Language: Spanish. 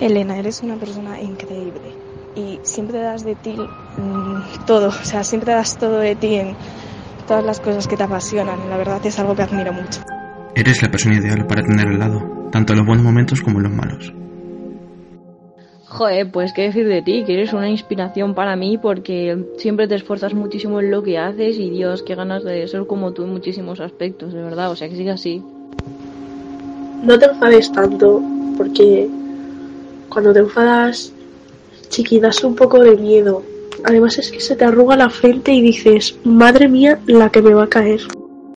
Elena, eres una persona increíble y siempre das de ti mm, todo, o sea, siempre das todo de ti en todas las cosas que te apasionan. La verdad es algo que admiro mucho. Eres la persona ideal para tener al lado, tanto en los buenos momentos como en los malos. Joder, pues qué decir de ti, que eres una inspiración para mí porque siempre te esfuerzas muchísimo en lo que haces y Dios, qué ganas de ser como tú en muchísimos aspectos, de verdad, o sea que sigue así. No te enfades tanto porque cuando te enfadas, chiqui, das un poco de miedo. Además es que se te arruga la frente y dices, madre mía, la que me va a caer.